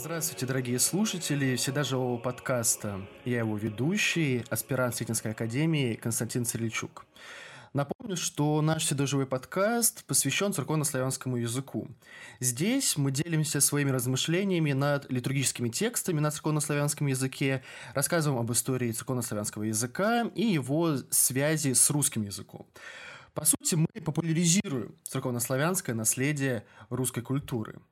Здравствуйте, дорогие слушатели всегда живого подкаста. Я его ведущий, аспирант Сретенской академии Константин Царильчук. Напомню, что наш седоживый подкаст посвящен церковнославянскому языку. Здесь мы делимся своими размышлениями над литургическими текстами на церковнославянском языке, рассказываем об истории церковнославянского языка и его связи с русским языком. По сути, мы популяризируем церковнославянское наследие русской культуры –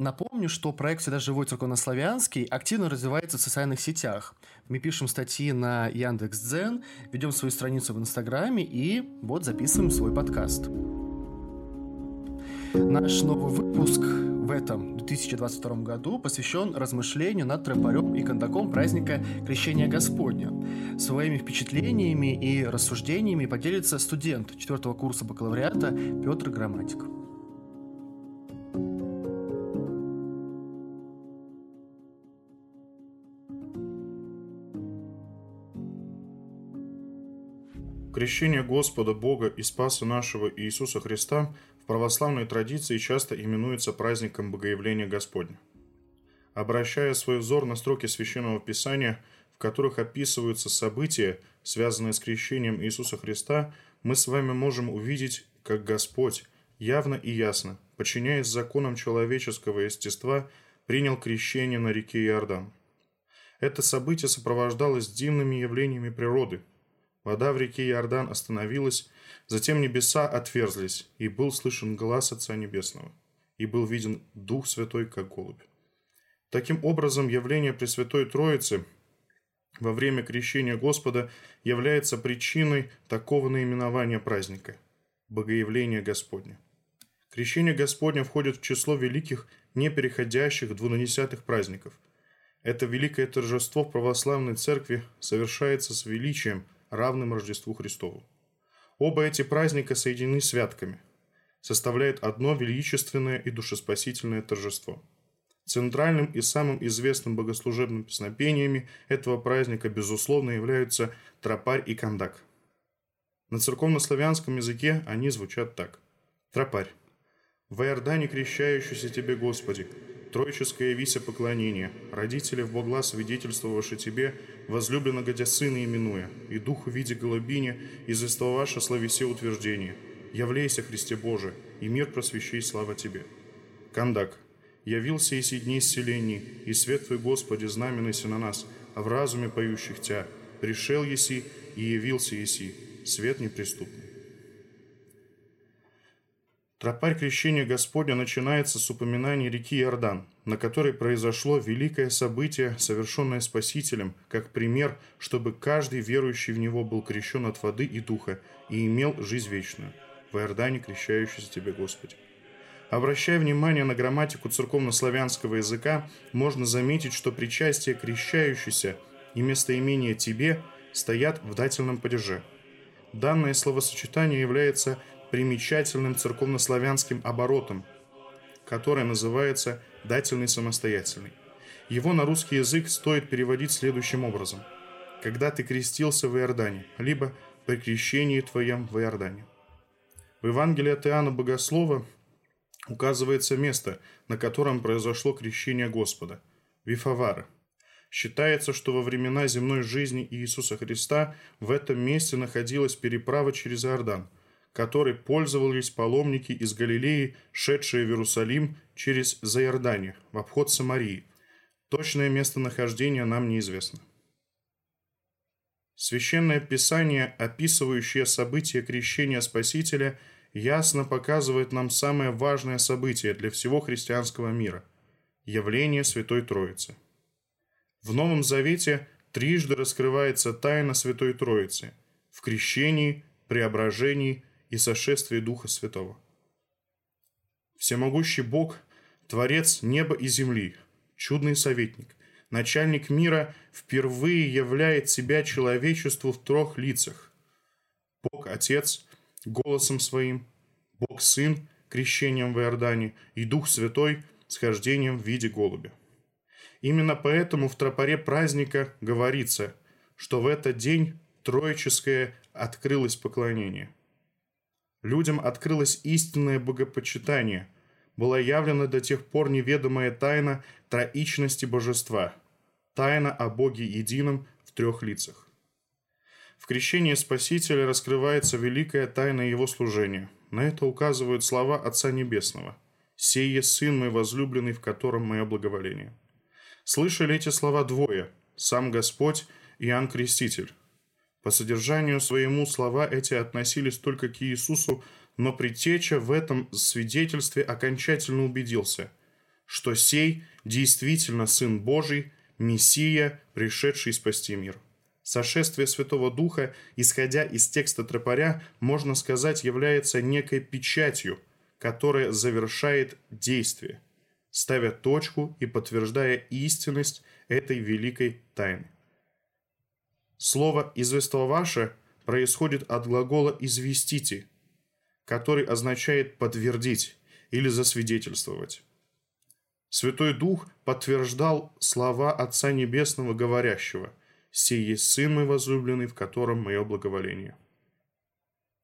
Напомню, что проект «Всегда живой церковнославянский» активно развивается в социальных сетях. Мы пишем статьи на Яндекс.Дзен, ведем свою страницу в Инстаграме и вот записываем свой подкаст. Наш новый выпуск в этом 2022 году посвящен размышлению над тропарем и кондаком праздника Крещения Господня. Своими впечатлениями и рассуждениями поделится студент 4 курса бакалавриата Петр Грамматик. Крещение Господа, Бога и Спаса нашего Иисуса Христа в православной традиции часто именуется праздником Богоявления Господня. Обращая свой взор на строки Священного Писания, в которых описываются события, связанные с крещением Иисуса Христа, мы с вами можем увидеть, как Господь явно и ясно, подчиняясь законам человеческого естества, принял крещение на реке Иордан. Это событие сопровождалось дивными явлениями природы – Вода в реке Иордан остановилась, затем небеса отверзлись, и был слышен глаз Отца Небесного, и был виден Дух Святой, как голубь. Таким образом, явление Пресвятой Троицы во время крещения Господа является причиной такого наименования праздника – Богоявление Господне. Крещение Господне входит в число великих, не переходящих двунадесятых праздников. Это великое торжество в православной церкви совершается с величием – равным Рождеству Христову. Оба эти праздника соединены святками, составляют одно величественное и душеспасительное торжество. Центральным и самым известным богослужебным песнопениями этого праздника, безусловно, являются тропарь и кандак. На церковнославянском языке они звучат так. Тропарь. «В Иордане крещающийся Тебе, Господи, Троическое вися поклонение, родители в Богла свидетельствовавши Тебе, возлюбленно годя Сына именуя, и Дух в виде голубиня, извествовавши славесе утверждение. Явлейся, Христе Боже, и мир просвещей, слава Тебе. Кандак. Явился и дней селений, и свет Твой, Господи, знаменайся на нас, а в разуме поющих Тя. Пришел еси и явился еси, свет неприступный. Тропарь крещения Господня начинается с упоминания реки Иордан, на которой произошло великое событие, совершенное Спасителем, как пример, чтобы каждый верующий в Него был крещен от воды и духа и имел жизнь вечную. В Иордане крещающийся Тебе, Господи. Обращая внимание на грамматику церковнославянского языка, можно заметить, что причастие крещающийся и местоимение «тебе» стоят в дательном падеже. Данное словосочетание является примечательным церковнославянским оборотом, который называется дательный самостоятельный. Его на русский язык стоит переводить следующим образом. «Когда ты крестился в Иордане», либо «при крещении твоем в Иордане». В Евангелии от Иоанна Богослова указывается место, на котором произошло крещение Господа – Вифавара. Считается, что во времена земной жизни Иисуса Христа в этом месте находилась переправа через Иордан – которой пользовались паломники из Галилеи, шедшие в Иерусалим через Заордане, в обход Самарии. Точное местонахождение нам неизвестно. Священное Писание, описывающее события крещения Спасителя, ясно показывает нам самое важное событие для всего христианского мира – явление Святой Троицы. В Новом Завете трижды раскрывается тайна Святой Троицы – в крещении, преображении и сошествии Духа Святого. Всемогущий Бог, Творец неба и земли, чудный советник, начальник мира впервые являет себя человечеству в трех лицах. Бог Отец голосом своим, Бог Сын крещением в Иордане и Дух Святой схождением в виде голубя. Именно поэтому в тропаре праздника говорится, что в этот день троическое открылось поклонение – Людям открылось истинное богопочитание. была явлена до тех пор неведомая тайна троичности божества, тайна о Боге едином в трех лицах. В крещении Спасителя раскрывается великая тайна Его служения. На это указывают слова Отца Небесного. «Сей Сын мой возлюбленный, в котором мое благоволение». Слышали эти слова двое – сам Господь и Иоанн Креститель. По содержанию своему слова эти относились только к Иисусу, но Предтеча в этом свидетельстве окончательно убедился, что сей действительно Сын Божий, Мессия, пришедший спасти мир. Сошествие Святого Духа, исходя из текста тропаря, можно сказать, является некой печатью, которая завершает действие, ставя точку и подтверждая истинность этой великой тайны. Слово «извествоваше» происходит от глагола «известите», который означает «подтвердить» или «засвидетельствовать». Святой Дух подтверждал слова Отца Небесного говорящего «Сей есть Сын мой возлюбленный, в котором мое благоволение».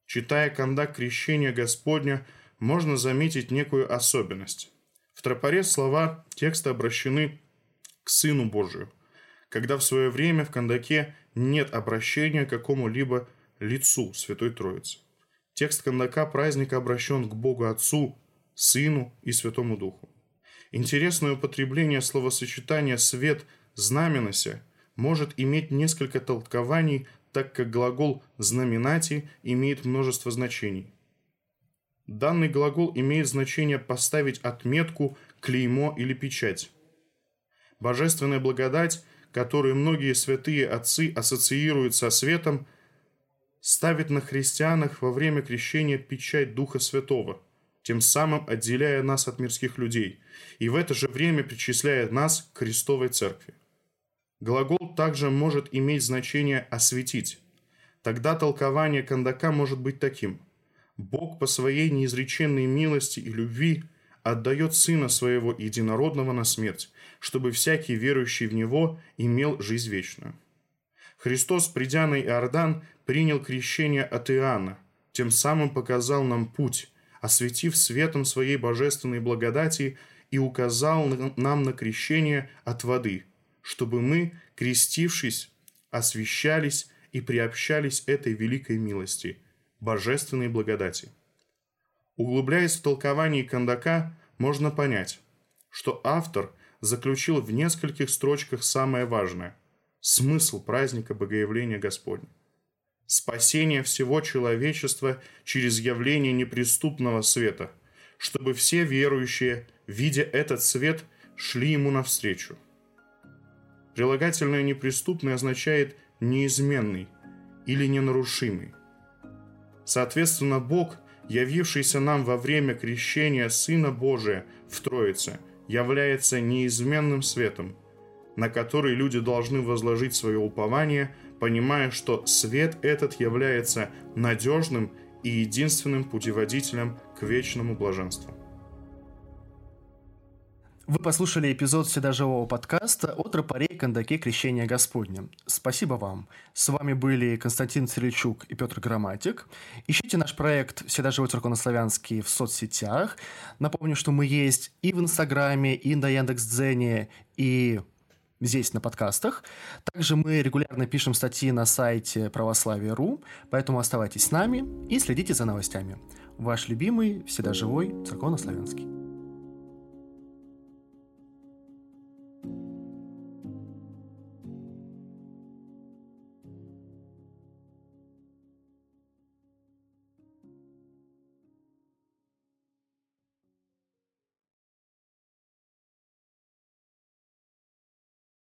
Читая кондак крещения Господня, можно заметить некую особенность. В тропаре слова текста обращены к Сыну Божию, когда в свое время в кандаке нет обращения к какому-либо лицу Святой Троицы. Текст кандака праздника обращен к Богу Отцу, Сыну и Святому Духу. Интересное употребление словосочетания «свет знаменося» может иметь несколько толкований, так как глагол «знаменати» имеет множество значений. Данный глагол имеет значение поставить отметку, клеймо или печать. Божественная благодать – которую многие святые отцы ассоциируют со светом, ставит на христианах во время крещения печать Духа Святого, тем самым отделяя нас от мирских людей, и в это же время причисляет нас к Христовой Церкви. Глагол также может иметь значение «осветить». Тогда толкование Кандака может быть таким. Бог по своей неизреченной милости и любви отдает Сына Своего Единородного на смерть, чтобы всякий верующий в Него имел жизнь вечную. Христос, придя на Иордан, принял крещение от Иоанна, тем самым показал нам путь, осветив светом своей божественной благодати и указал нам на крещение от воды, чтобы мы, крестившись, освящались и приобщались этой великой милости, божественной благодати. Углубляясь в толкование Кандака, можно понять, что автор заключил в нескольких строчках самое важное – смысл праздника Богоявления Господня. Спасение всего человечества через явление неприступного света, чтобы все верующие, видя этот свет, шли ему навстречу. Прилагательное «неприступный» означает «неизменный» или «ненарушимый». Соответственно, Бог, явившийся нам во время крещения Сына Божия в Троице – является неизменным светом, на который люди должны возложить свое упование, понимая, что свет этот является надежным и единственным путеводителем к вечному блаженству. Вы послушали эпизод Вседоживого подкаста о тропаре и кондаке Крещения Господня. Спасибо вам. С вами были Константин Цирильчук и Петр Грамматик. Ищите наш проект Вседоживой церковнославянский в соцсетях. Напомню, что мы есть и в Инстаграме, и на Яндекс.Дзене, и здесь на подкастах. Также мы регулярно пишем статьи на сайте православие.ру, поэтому оставайтесь с нами и следите за новостями. Ваш любимый, всегда живой, церковнославянский.